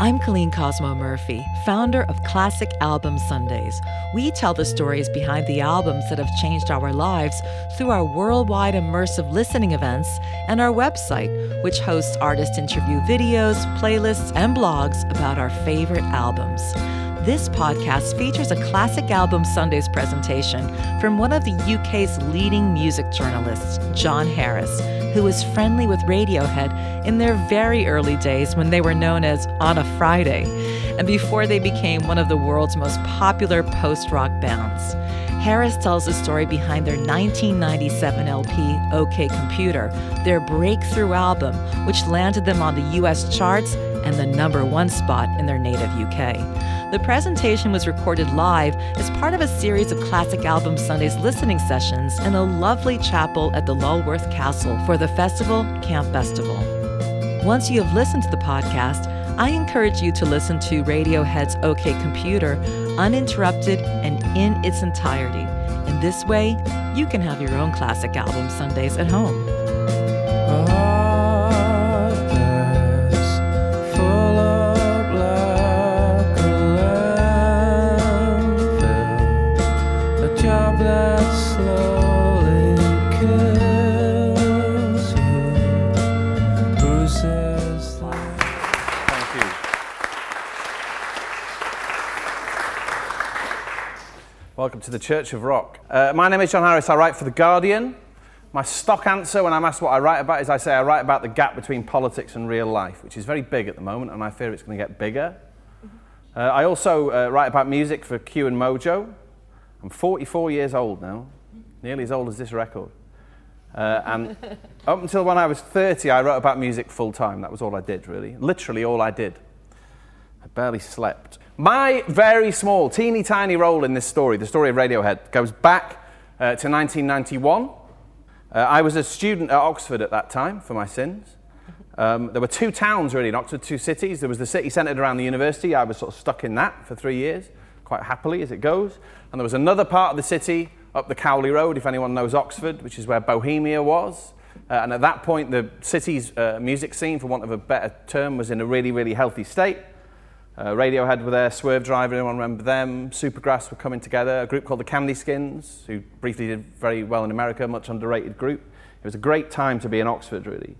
I'm Colleen Cosmo Murphy, founder of Classic Album Sundays. We tell the stories behind the albums that have changed our lives through our worldwide immersive listening events and our website, which hosts artist interview videos, playlists, and blogs about our favorite albums. This podcast features a Classic Album Sundays presentation from one of the UK's leading music journalists, John Harris, who was friendly with Radiohead in their very early days when they were known as On a Friday, and before they became one of the world's most popular post rock bands. Harris tells the story behind their 1997 LP, OK Computer, their breakthrough album, which landed them on the US charts and the number one spot in their native UK. The presentation was recorded live as part of a series of Classic Album Sundays listening sessions in a lovely chapel at the Lulworth Castle for the festival Camp Bestival. Once you have listened to the podcast, I encourage you to listen to Radiohead's OK Computer uninterrupted and in its entirety. In this way, you can have your own classic album Sundays at home. To the Church of Rock. Uh, my name is John Harris. I write for The Guardian. My stock answer when I'm asked what I write about is I say I write about the gap between politics and real life, which is very big at the moment, and I fear it's going to get bigger. Uh, I also uh, write about music for Q and Mojo. I'm 44 years old now, nearly as old as this record. Uh, and up until when I was 30, I wrote about music full time. That was all I did, really. Literally all I did. I barely slept. My very small, teeny tiny role in this story, the story of Radiohead, goes back uh, to 1991. Uh, I was a student at Oxford at that time for my sins. Um, there were two towns really in Oxford, two cities. There was the city centred around the university. I was sort of stuck in that for three years, quite happily as it goes. And there was another part of the city up the Cowley Road, if anyone knows Oxford, which is where Bohemia was. Uh, and at that point, the city's uh, music scene, for want of a better term, was in a really, really healthy state. Uh, Radiohead were there, Swervedriver, anyone remember them? Supergrass were coming together, a group called the Candy Skins, who briefly did very well in America, much underrated group. It was a great time to be in Oxford, really.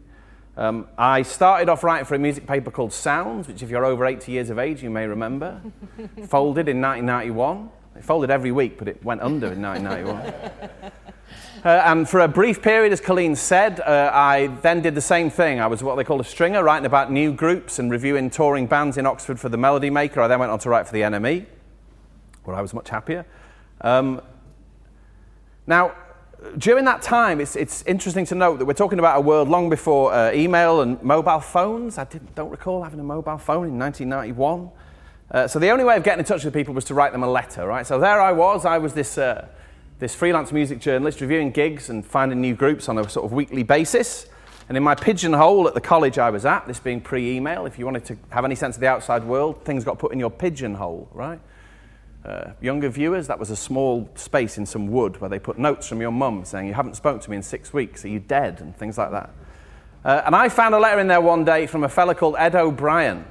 Um, I started off writing for a music paper called Sounds, which, if you're over 80 years of age, you may remember. folded in 1991. It folded every week, but it went under in 1991. Uh, and for a brief period, as Colleen said, uh, I then did the same thing. I was what they call a stringer, writing about new groups and reviewing touring bands in Oxford for the Melody Maker. I then went on to write for the NME, where I was much happier. Um, now, during that time, it's, it's interesting to note that we're talking about a world long before uh, email and mobile phones. I didn't, don't recall having a mobile phone in 1991. Uh, so the only way of getting in touch with people was to write them a letter, right? So there I was. I was this, uh, this freelance music journalist reviewing gigs and finding new groups on a sort of weekly basis. And in my pigeonhole at the college I was at, this being pre-email, if you wanted to have any sense of the outside world, things got put in your pigeonhole, right? Uh, younger viewers, that was a small space in some wood where they put notes from your mum saying, You haven't spoken to me in six weeks, are you dead? and things like that. Uh, and I found a letter in there one day from a fella called Ed O'Brien.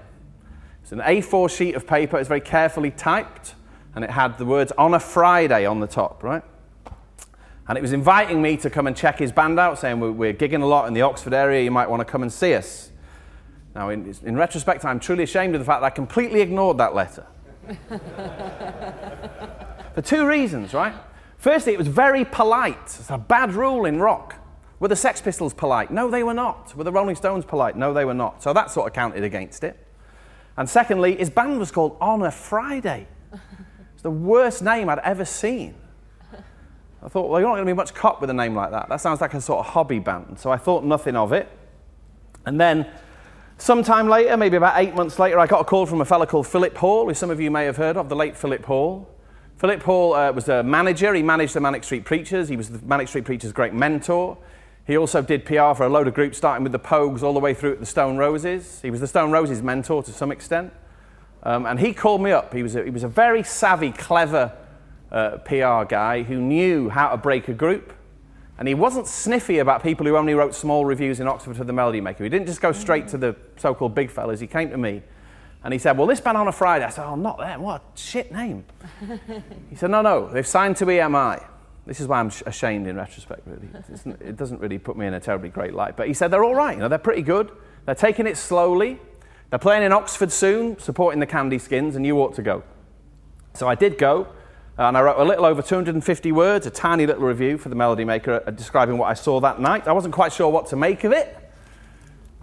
It's an A4 sheet of paper, it's very carefully typed, and it had the words on a Friday on the top, right? And it was inviting me to come and check his band out, saying, We're, we're gigging a lot in the Oxford area, you might want to come and see us. Now, in, in retrospect, I'm truly ashamed of the fact that I completely ignored that letter. For two reasons, right? Firstly, it was very polite. It's a bad rule in rock. Were the Sex Pistols polite? No, they were not. Were the Rolling Stones polite? No, they were not. So that sort of counted against it. And secondly, his band was called On a Friday. It's the worst name I'd ever seen. I thought, well, you're not going to be much cop with a name like that. That sounds like a sort of hobby band. So I thought nothing of it. And then Sometime later, maybe about eight months later, I got a call from a fellow called Philip Hall, who some of you may have heard of, the late Philip Hall. Philip Hall uh, was a manager. He managed the Manic Street Preachers. He was the Manic Street Preachers' great mentor. He also did PR for a load of groups, starting with the Pogues all the way through the Stone Roses. He was the Stone Roses' mentor to some extent. Um, and he called me up. He was a, he was a very savvy, clever uh, PR guy who knew how to break a group. And he wasn't sniffy about people who only wrote small reviews in Oxford for the Melody Maker. He didn't just go straight to the so called big fellas. He came to me And he said, Well, this band on a Friday. I said, Oh, not them. What a shit name. he said, No, no, they've signed to EMI. This is why I'm ashamed in retrospect, really. It doesn't really put me in a terribly great light. But he said, They're all right. You know, they're pretty good. They're taking it slowly. They're playing in Oxford soon, supporting the Candy Skins, and you ought to go. So I did go, and I wrote a little over 250 words, a tiny little review for the Melody Maker uh, describing what I saw that night. I wasn't quite sure what to make of it.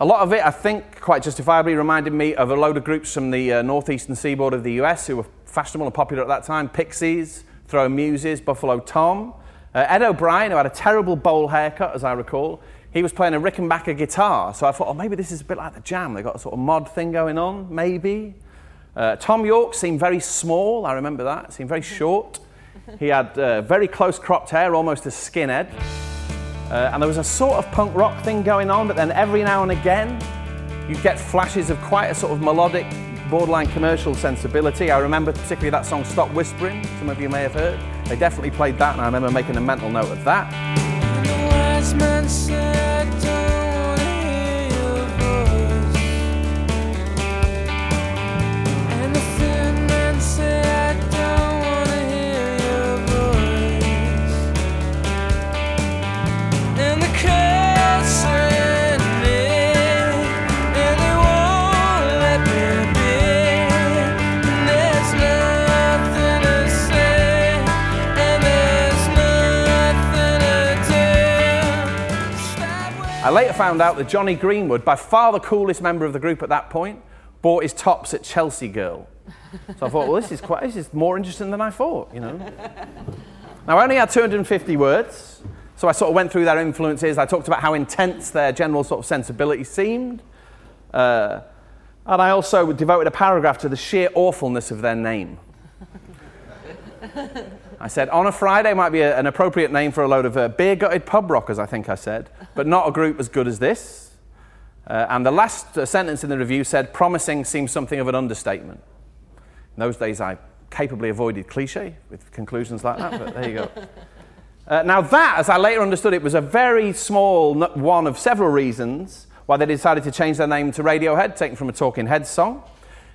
A lot of it, I think, quite justifiably reminded me of a load of groups from the uh, northeastern seaboard of the US who were fashionable and popular at that time Pixies, Throw Muses, Buffalo Tom. Uh, Ed O'Brien, who had a terrible bowl haircut, as I recall, he was playing a Rickenbacker guitar. So I thought, oh, maybe this is a bit like the jam. They've got a sort of mod thing going on, maybe. Uh, Thom Yorke seemed very small, I remember that, seemed very short. He had uh, very close cropped hair, almost a skinhead. Uh, and there was a sort of punk rock thing going on, but then every now and again, you get flashes of quite a sort of melodic, borderline commercial sensibility. I remember particularly that song Stop Whispering, some of you may have heard. They definitely played that, and I remember making a mental note of that. Later found out that Jonny Greenwood, by far the coolest member of the group at that point, bought his tops at Chelsea Girl. So I thought, well, this is quite, this is more interesting than I thought, you know. Now, I only had 250 words, so I sort of went through their influences. I talked about how intense their general sort of sensibility seemed. Uh, and I also devoted a paragraph to the sheer awfulness of their name. I said, on a Friday might be a, an appropriate name for a load of uh, beer gutted pub rockers, I think I said, but not a group as good as this. Uh, and the last uh, sentence in the review said, promising seems something of an understatement. In those days, I capably avoided cliche with conclusions like that, but there you go. Uh, now, that, as I later understood it, was a very small one of several reasons why they decided to change their name to Radiohead, taken from a Talking Heads song.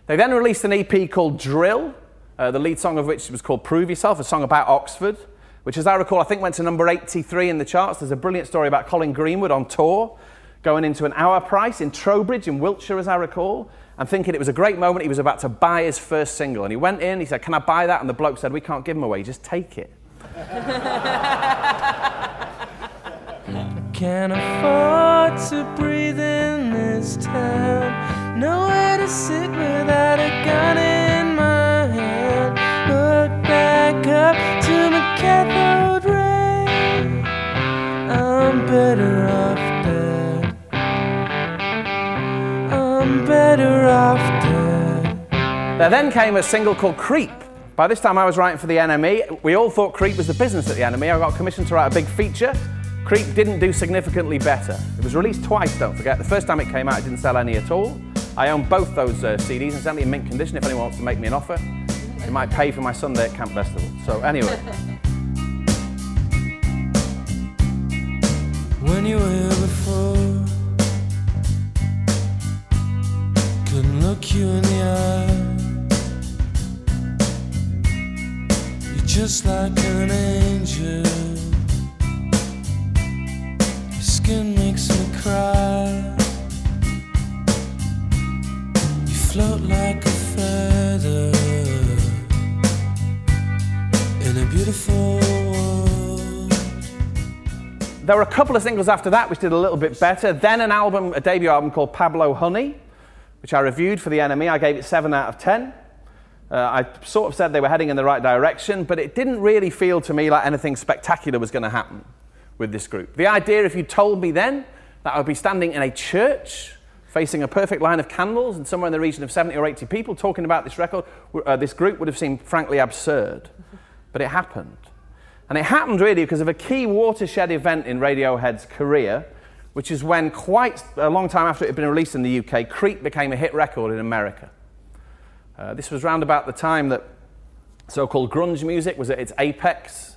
They then released an EP called Drill, uh, the lead song of which was called Prove Yourself, a song about Oxford, which, as I recall, I think went to number 83 in the charts. There's a brilliant story about Colin Greenwood on tour, going into an Our Price in Trowbridge in Wiltshire, as I recall, and thinking it was a great moment. He was about to buy his first single. And he went in, he said, Can I buy that? And the bloke said, We can't give him away, just take it. Can't afford to breathe in this town. Nowhere to sit without a gun in There then came a single called Creep. By this time, I was writing for the NME. We all thought Creep was the business at the NME. I got commissioned to write a big feature. Creep didn't do significantly better. It was released twice, don't forget. The first time it came out, it didn't sell any at all. I own both those uh, CDs and certainly in mint condition if anyone wants to make me an offer. It might pay for my Sunday at Camp Bestival. So, anyway. when you were here before, couldn't look you in the eye. Just like an angel. skin makes me cry. You float like a feather in a beautiful world. There were a couple of singles after that which did a little bit better. Then an album, a debut album called Pablo Honey, which I reviewed for the NME. I gave it 7 out of 10. Uh, I sort of said they were heading in the right direction, but it didn't really feel to me like anything spectacular was going to happen with this group. The idea, if you told me then that I would be standing in a church facing a perfect line of candles and somewhere in the region of 70 or 80 people talking about this record, uh, this group would have seemed frankly absurd. But it happened. And it happened really because of a key watershed event in Radiohead's career, which is when, quite a long time after it had been released in the UK, Creep became a hit record in America. Uh, this was round about the time that so called grunge music was at its apex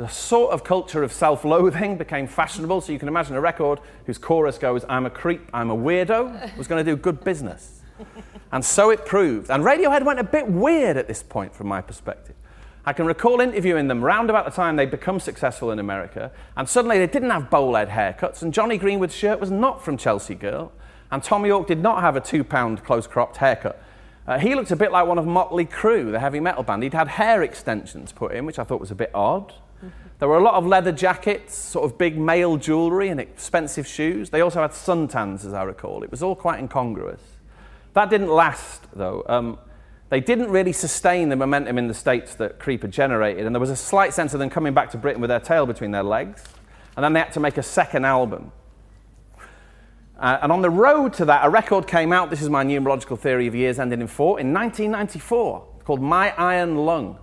the sort of culture of self loathing became fashionable. So you can imagine a record whose chorus goes, I'm a creep, I'm a weirdo, was going to do good business. and so it proved. And Radiohead went a bit weird at this point, from my perspective. I can recall interviewing them round about the time they'd become successful in America, and suddenly they didn't have bowl head haircuts, and Jonny Greenwood's shirt was not from Chelsea Girl, and Thom Yorke did not have a two pound close cropped haircut. Uh, he looked a bit like one of Motley Crue, the heavy metal band. He'd had hair extensions put in, which I thought was a bit odd. Mm-hmm. There were a lot of leather jackets, sort of big male jewellery, and expensive shoes. They also had suntans, as I recall. It was all quite incongruous. That didn't last, though. Um, they didn't really sustain the momentum in the States that Creep had generated, and there was a slight sense of them coming back to Britain with their tail between their legs. And then they had to make a second album. Uh, and on the road to that, a record came out. This is my numerological theory of years ending in four. In 1994, called My Iron Lung.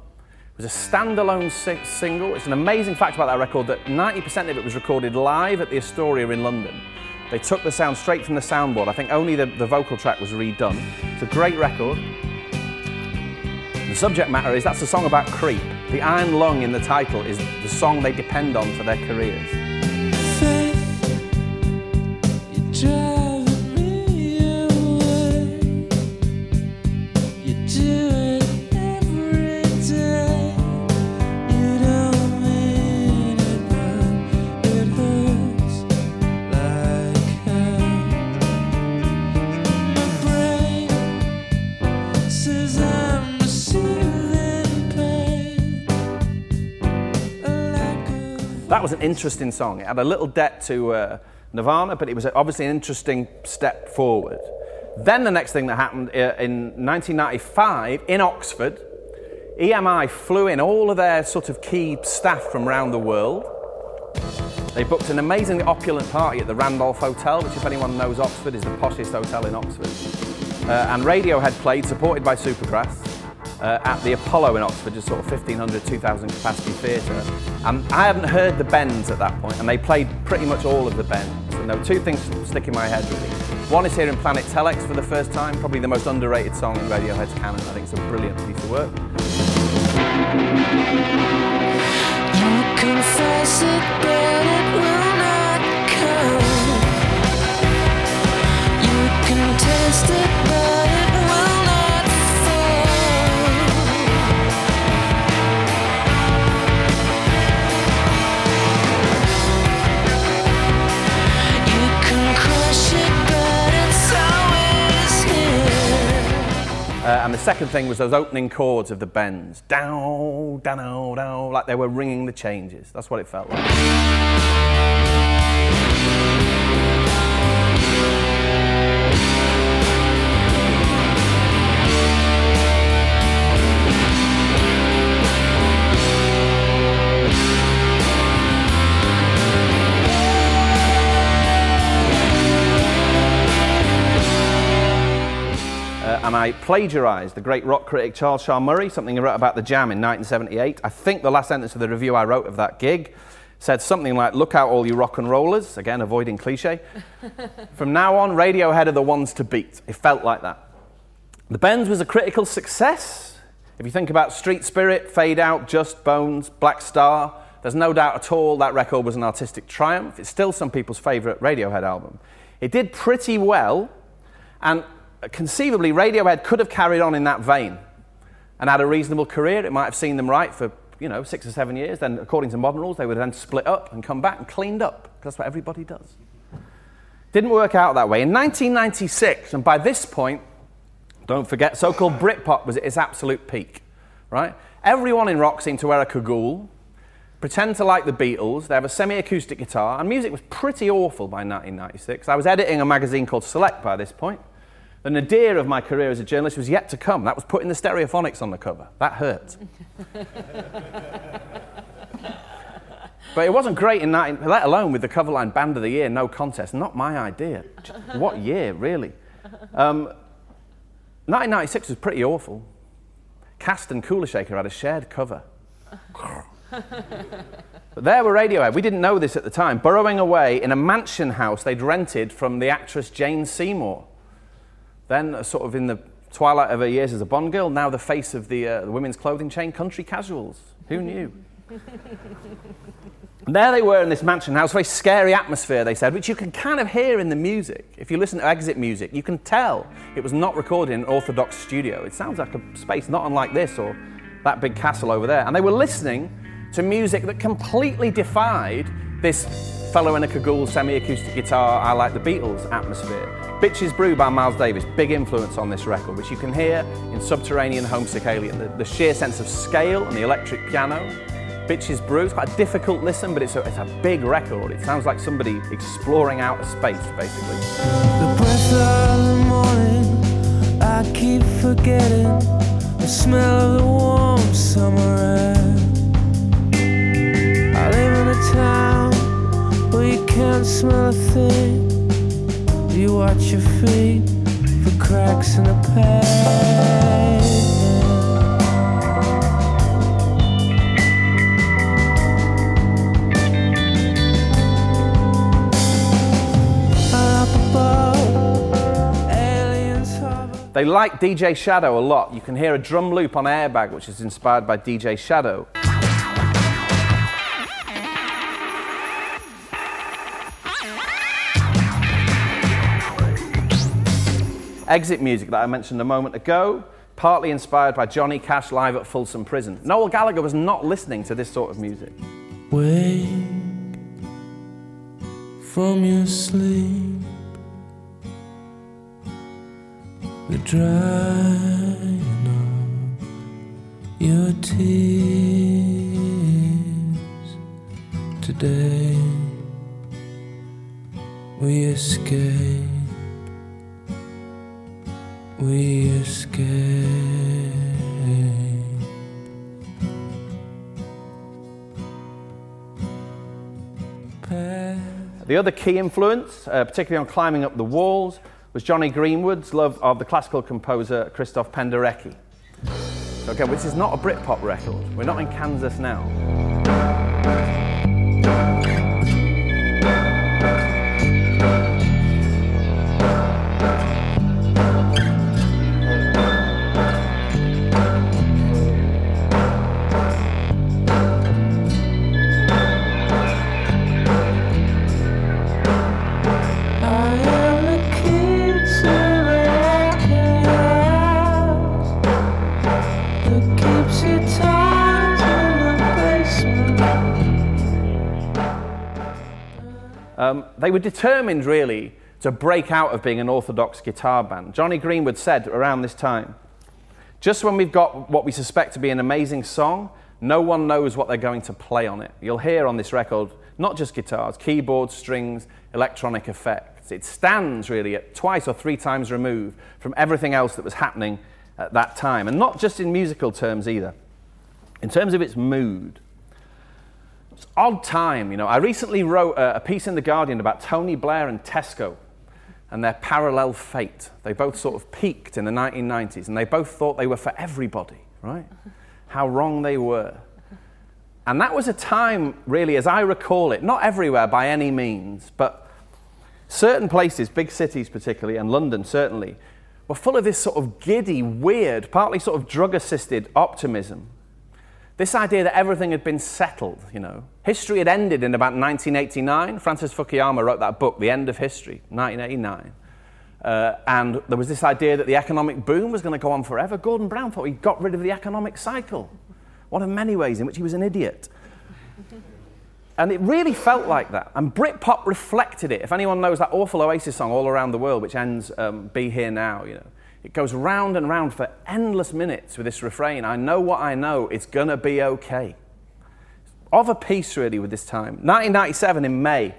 It was a standalone si- single. It's an amazing fact about that record that 90% of it was recorded live at the Astoria in London. They took the sound straight from the soundboard. I think only the, the vocal track was redone. It's a great record. The subject matter is that's a song about creep. The iron lung in the title is the song they depend on for their careers. Was an interesting song. It had a little debt to uh, Nirvana, but it was obviously an interesting step forward. Then the next thing that happened uh, in 1995 in Oxford, EMI flew in all of their sort of key staff from around the world. They booked an amazingly opulent party at the Randolph Hotel, which, if anyone knows Oxford, is the poshest hotel in Oxford. Uh, and Radiohead played, supported by Supergrass uh, at the Apollo in Oxford, just sort of 1500, 2000 capacity theatre. And I hadn't heard the bends at that point, and they played pretty much all of the bends. And there were two things stick in my head really. One is hearing Planet Telex for the first time, probably the most underrated song in Radiohead's canon. I think it's a brilliant piece of work. You confess it, but it will not come. You can test it, but Uh, and the second thing was those opening chords of the bends. Down, down, down, like they were ringing the changes. That's what it felt like. I plagiarised the great rock critic Charles Shaar Murray, something he wrote about the Jam in 1978. I think the last sentence of the review I wrote of that gig said something like, Look out, all you rock and rollers. Again, avoiding cliche. From now on, Radiohead are the ones to beat. It felt like that. The Bends was a critical success. If you think about Street Spirit, Fade Out, Just Bones, Black Star, there's no doubt at all that record was an artistic triumph. It's still some people's favourite Radiohead album. It did pretty well, and conceivably, Radiohead could have carried on in that vein and had a reasonable career. It might have seen them right for you know six or seven years. Then, according to modern rules, they would have then split up and come back and cleaned up because that's what everybody does. Didn't work out that way. In 1996, and by this point, don't forget, so-called Britpop was at its absolute peak. Right? Everyone in rock seemed to wear a cagoule, pretend to like the Beatles. They have a semi-acoustic guitar, and music was pretty awful by 1996. I was editing a magazine called Select by this point. The nadir of my career as a journalist was yet to come. That was putting the stereophonics on the cover. That hurt. but it wasn't great in that, let alone with the cover line Band of the Year, no contest. Not my idea. what year, really? Um, 1996 was pretty awful. Cast and Kula Shaker had a shared cover. but there were Radiohead. We didn't know this at the time. Burrowing away in a mansion house they'd rented from the actress Jane Seymour. Then, uh, sort of in the twilight of her years as a Bond girl, now the face of the, uh, the women's clothing chain, Country Casuals. Who knew? There they were in this mansion house, very scary atmosphere, they said, which you can kind of hear in the music. If you listen to exit music, you can tell it was not recorded in an orthodox studio. It sounds like a space not unlike this or that big castle over there. And they were listening to music that completely defied this fellow in a cagoule semi acoustic guitar, I like the Beatles atmosphere. Bitches Brew by Miles Davis, big influence on this record, which you can hear in Subterranean Homesick Alien. The, the sheer sense of scale and the electric piano. Bitches Brew, it's quite a difficult listen, but it's a, it's a big record. It sounds like somebody exploring outer space, basically. The breath of the morning, I keep forgetting the smell of the warm summer air. I live in a town where you can't smell a thing. You watch your feet for cracks in the pavement. They like DJ Shadow a lot. You can hear a drum loop on Airbag, which is inspired by DJ Shadow. Exit music that I mentioned a moment ago, partly inspired by Johnny Cash live at Folsom Prison. Noel Gallagher was not listening to this sort of music. Wake from your sleep. The drying of your tears today. We escape. We escape. The other key influence, uh, particularly on climbing up the walls, was Jonny Greenwood's love of the classical composer Christoph Penderecki. So again, this is not a Britpop record. We're not in Kansas now. Um, they were determined, really, to break out of being an orthodox guitar band. Jonny Greenwood said around this time, just when we've got what we suspect to be an amazing song, no one knows what they're going to play on it. You'll hear on this record not just guitars, keyboards, strings, electronic effects. It stands really at twice or three times removed from everything else that was happening at that time, and not just in musical terms either. In terms of its mood, odd time, you know. I recently wrote a, a piece in The Guardian about Tony Blair and Tesco and their parallel fate. They both sort of peaked in the 1990s and they both thought they were for everybody, right? How wrong they were. And that was a time, really, as I recall it, not everywhere by any means, but certain places, big cities particularly, and London certainly, were full of this sort of giddy, weird, partly sort of drug assisted optimism. This idea that everything had been settled, you know. History had ended in about 1989. Francis Fukuyama wrote that book, The End of History, 1989. Uh, and there was this idea that the economic boom was going to go on forever. Gordon Brown thought he got rid of the economic cycle. One of many ways in which he was an idiot. And it really felt like that. And Britpop reflected it. If anyone knows that awful Oasis song, All Around the World, which ends um, Be Here Now, you know, it goes round and round for endless minutes with this refrain I know what I know, it's gonna be okay. Of a piece, really, with this time. 1997 in May,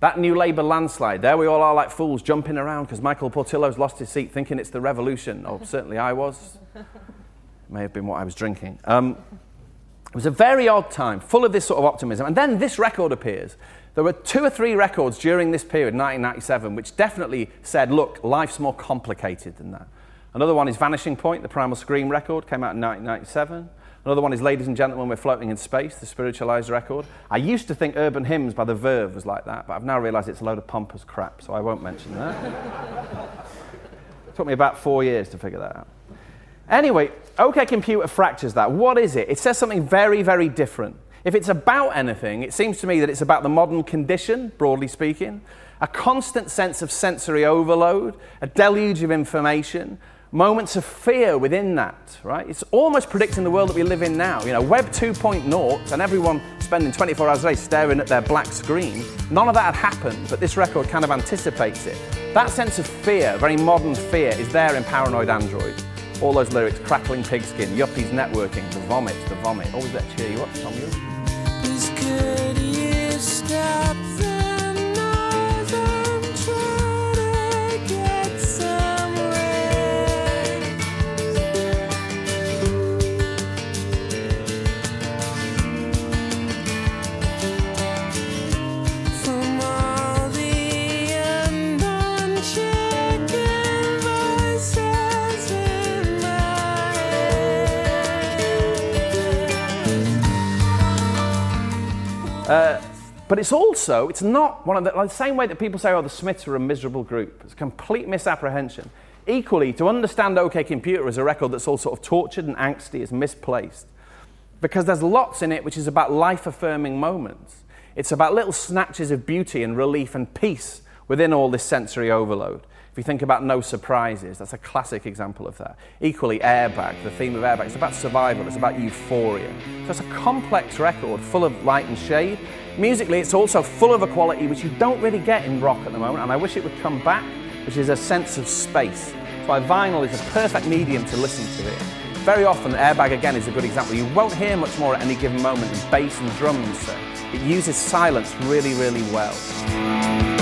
that new Labour landslide, there we all are like fools jumping around because Michael Portillo's lost his seat thinking it's the revolution. Oh, certainly I was. It May have been what I was drinking. Um, it was a very odd time, full of this sort of optimism. And then this record appears. There were two or three records during this period, 1997, which definitely said, look, life's more complicated than that. Another one is Vanishing Point, the Primal Scream record, came out in 1997. Another one is Ladies and Gentlemen, We're Floating in Space, the Spiritualized record. I used to think Urban Hymns by The Verve was like that, but I've now realized it's a load of pompous crap, so I won't mention that. it took me about four years to figure that out. Anyway, OK Computer fractures that. What is it? It says something very, very different. If it's about anything, it seems to me that it's about the modern condition, broadly speaking, a constant sense of sensory overload, a deluge of information, moments of fear within that, right? It's almost predicting the world that we live in now. You know, Web 2.0 and everyone spending 24 hours a day staring at their black screen. None of that had happened, but this record kind of anticipates it. That sense of fear, very modern fear, is there in Paranoid Android. All those lyrics, crackling pigskin, yuppies networking, the vomit, the vomit. Always to cheer you up, Thom. You? Head. But it's also, it's not one of the, like the same way that people say, oh, the Smiths are a miserable group. It's a complete misapprehension. Equally, to understand OK Computer as a record that's all sort of tortured and angsty is misplaced. Because there's lots in it which is about life affirming moments. It's about little snatches of beauty and relief and peace within all this sensory overload. You think about No Surprises, that's a classic example of that. Equally, Airbag, the theme of Airbag, it's about survival, it's about euphoria. So it's a complex record full of light and shade. Musically, it's also full of a quality which you don't really get in rock at the moment, and I wish it would come back, which is a sense of space. That's why vinyl is a perfect medium to listen to it. Very often, Airbag again is a good example. You won't hear much more at any given moment than bass and drums. So it uses silence really, really well.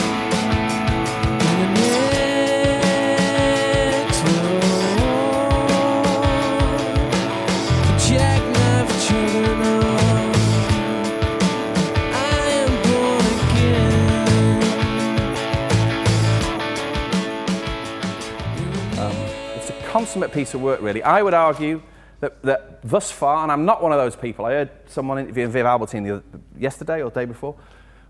Piece of work, really. I would argue that, that thus far, and I'm not one of those people, I heard someone interviewing Viv Albertine the other, yesterday or the day before,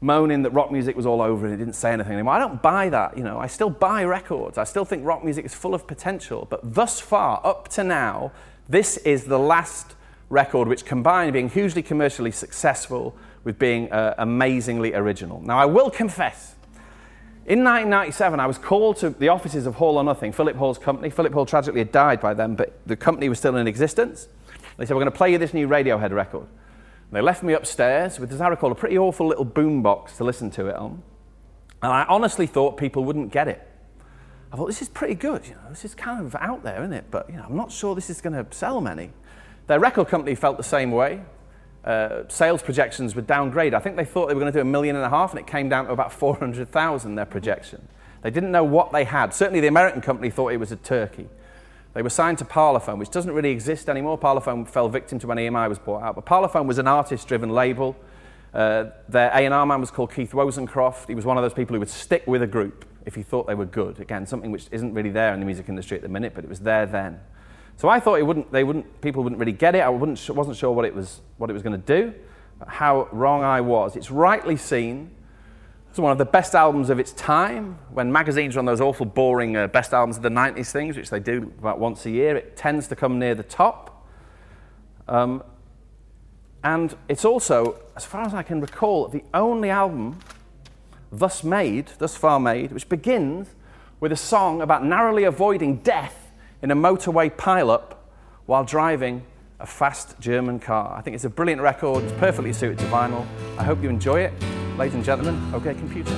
moaning that rock music was all over and it didn't say anything anymore. I don't buy that, you know. I still buy records. I still think rock music is full of potential. But thus far, up to now, this is the last record which combined being hugely commercially successful with being uh, amazingly original. Now, I will confess, in 1997, I was called to the offices of Hall or Nothing, Philip Hall's company. Philip Hall tragically had died by then, but the company was still in existence. They said, We're going to play you this new Radiohead record. And they left me upstairs with, as I recall, a pretty awful little boombox to listen to it on. And I honestly thought people wouldn't get it. I thought, this is pretty good, you know, this is kind of out there, isn't it? But, you know, I'm not sure this is going to sell many. Their record company felt the same way. Uh, sales projections were downgraded. I think they thought they were going to do a million and a half, and it came down to about 400,000, their projection. They didn't know what they had. Certainly, the American company thought it was a turkey. They were signed to Parlophone, which doesn't really exist anymore. Parlophone fell victim to when EMI was bought out. But Parlophone was an artist-driven label. Uh, their A&R man was called Keith Wozencroft. He was one of those people who would stick with a group if he thought they were good. Again, something which isn't really there in the music industry at the minute, but it was there then. So I thought it wouldn't, they wouldn't, people wouldn't really get it. I wasn't sure what it was, what it was going to do, how wrong I was. It's rightly seen as one of the best albums of its time. When magazines run those awful, boring uh, best albums of the 90s things, which they do about once a year, it tends to come near the top. Um, and it's also, as far as I can recall, the only album thus made, thus far made, which begins with a song about narrowly avoiding death in a motorway pileup while driving a fast German car. I think it's a brilliant record. It's perfectly suited to vinyl. I hope you enjoy it. Ladies and gentlemen, OK Computer.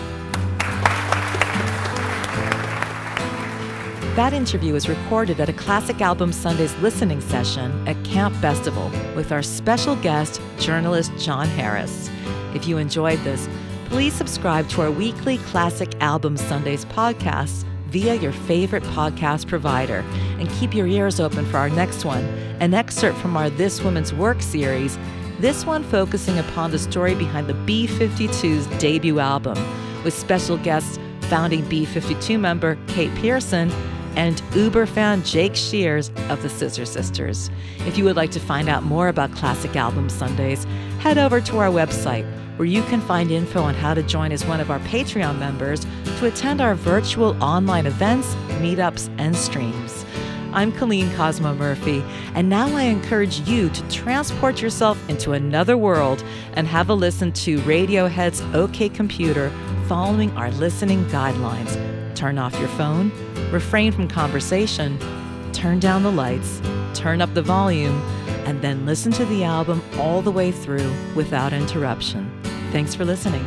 That interview was recorded at a Classic Album Sundays listening session at Camp Bestival with our special guest, journalist John Harris. If you enjoyed this, please subscribe to our weekly Classic Album Sundays podcast via your favorite podcast provider and keep your ears open for our next one, an excerpt from our This Woman's Work series, this one focusing upon the story behind the B 52's debut album, with special guests founding B 52 member Kate Pearson and Uber fan Jake Shears of the Scissor Sisters. If you would like to find out more about Classic Album Sundays, head over to our website where you can find info on how to join as one of our Patreon members to attend our virtual online events, meetups, and streams. I'm Colleen Cosmo Murphy, and now I encourage you to transport yourself into another world and have a listen to Radiohead's OK Computer following our listening guidelines. Turn off your phone, refrain from conversation, turn down the lights, turn up the volume, and then listen to the album all the way through without interruption. Thanks for listening.